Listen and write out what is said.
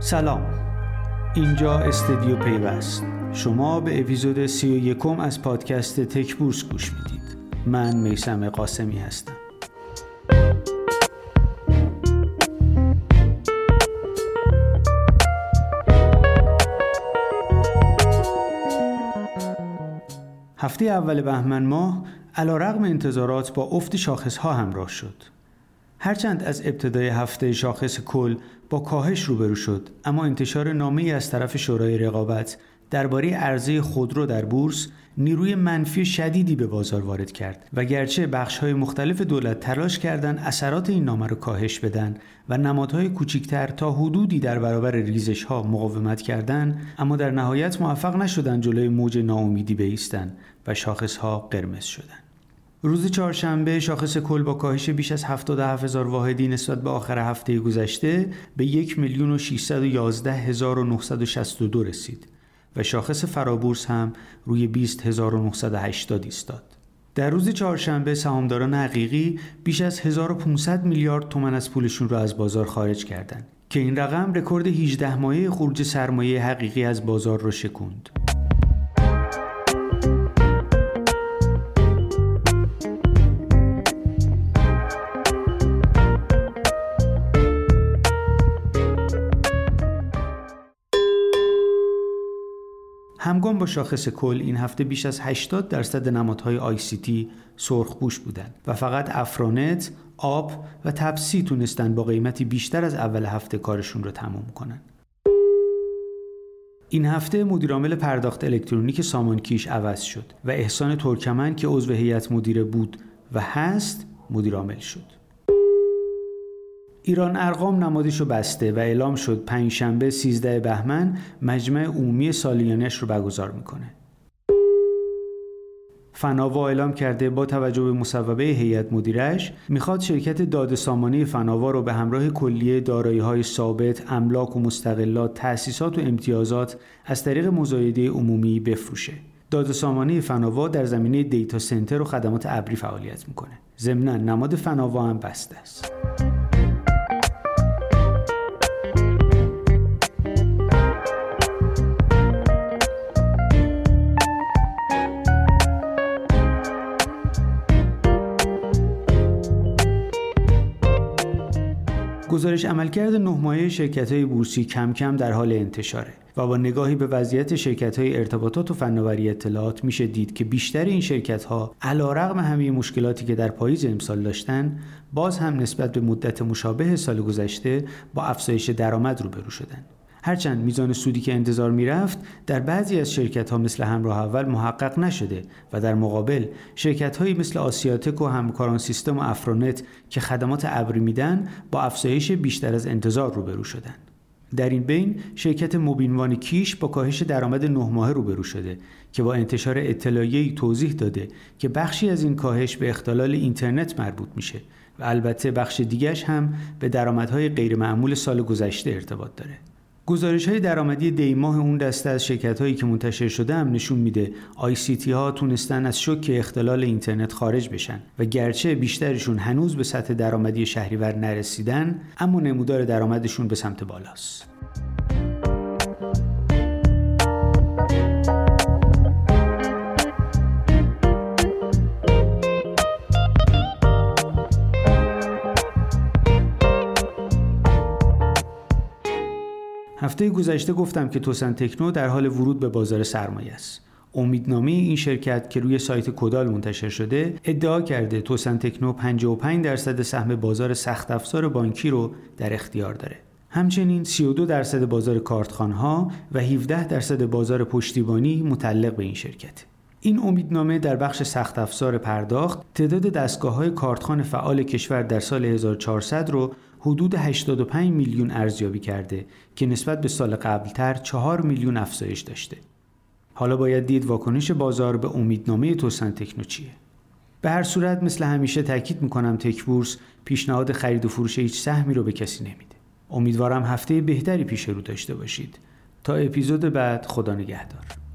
سلام. اینجا استدیو پیوست. شما به اپیزود سی و یکم از پادکست تک بورس گوش می‌دید. من میسم قاسمی هستم. هفته اول بهمن ماه علا رقم انتظارات با افت شاخص ها همراه شد. هرچند از ابتدای هفته شاخص کل با کاهش روبرو شد اما انتشار نامه از طرف شورای رقابت درباره عرضه خودرو در بورس نیروی منفی شدیدی به بازار وارد کرد و گرچه بخش های مختلف دولت تلاش کردند اثرات این نامه را کاهش بدن و نمادهای کوچکتر تا حدودی در برابر ریزش ها مقاومت کردند اما در نهایت موفق نشدند جلوی موج ناامیدی بیستند و شاخص ها قرمز شدند. روز چهارشنبه شاخص کل با کاهش بیش از 77 هزار واحدی نسبت به آخر هفته گذشته به 1 میلیون و 611 هزار و 962 رسید و شاخص فرابورس هم روی 20980 ایستاد. در روز چهارشنبه سهامداران حقیقی بیش از 1500 میلیارد تومن از پولشون را از بازار خارج کردند که این رقم رکورد 18 ماهه خروج سرمایه حقیقی از بازار را شکوند. همگام با شاخص کل این هفته بیش از 80 درصد نمادهای آی سی تی سرخپوش بودند و فقط افرانت، آب و تپسی تونستن با قیمتی بیشتر از اول هفته کارشون رو تموم کنن. این هفته مدیرعامل پرداخت الکترونیک سامانکیش عوض شد و احسان ترکمن که عضو هیئت مدیره بود و هست مدیرعامل شد. ایران ارقام نمادش رو بسته و اعلام شد پنجشنبه 13 بهمن مجمع عمومی سالیانش رو برگزار می‌کنه. فناوا اعلام کرده با توجه به مصوبه هیئت مدیرش می‌خواد شرکت داده سامانه فناوا رو به همراه کلیه دارایی های ثابت، املاک و مستقلات، تأسیسات و امتیازات از طریق مزایده عمومی بفروشه. داده سامانه فناوا در زمینه دیتا سنتر و خدمات ابری فعالیت می‌کنه. ضمنا نماد فناوا هم بسته است. گزارش عملکرد نه ماهه شرکت های بورسی کم کم در حال انتشاره و با نگاهی به وضعیت شرکت های ارتباطات و فناوری اطلاعات میشه دید که بیشتر این شرکت ها علا رغم همه مشکلاتی که در پاییز امسال داشتن باز هم نسبت به مدت مشابه سال گذشته با افزایش درآمد روبرو شدن. هرچند میزان سودی که انتظار می‌رفت در بعضی از شرکت ها مثل همراه اول محقق نشده و در مقابل شرکت هایی مثل آسیاتک و همکاران سیستم و افرانت که خدمات ابری میدن با افزایش بیشتر از انتظار روبرو شدند. در این بین شرکت مبینوان کیش با کاهش درآمد نه ماهه روبرو شده که با انتشار اطلاعیه‌ای توضیح داده که بخشی از این کاهش به اختلال اینترنت مربوط میشه و البته بخش دیگش هم به درآمدهای غیرمعمول سال گذشته ارتباط داره. گزارش های درآمدی دیماه اون دسته از شرکت هایی که منتشر شده هم نشون میده آی سی تی ها تونستن از شوک اختلال اینترنت خارج بشن و گرچه بیشترشون هنوز به سطح درآمدی شهریور نرسیدن اما نمودار درآمدشون به سمت بالاست. هفته گذشته گفتم که توسن تکنو در حال ورود به بازار سرمایه است. امیدنامه این شرکت که روی سایت کدال منتشر شده ادعا کرده توسن تکنو 55 درصد سهم بازار سخت افزار بانکی رو در اختیار داره. همچنین 32 درصد بازار کارتخانها و 17 درصد بازار پشتیبانی متعلق به این شرکت. این امیدنامه در بخش سخت افزار پرداخت تعداد دستگاه های کارتخان فعال کشور در سال 1400 رو حدود 85 میلیون ارزیابی کرده که نسبت به سال قبلتر 4 میلیون افزایش داشته. حالا باید دید واکنش بازار به امیدنامه توسن تکنو چیه. به هر صورت مثل همیشه تاکید می‌کنم تک بورس پیشنهاد خرید و فروش هیچ سهمی رو به کسی نمیده. امیدوارم هفته بهتری پیش رو داشته باشید. تا اپیزود بعد خدا نگهدار.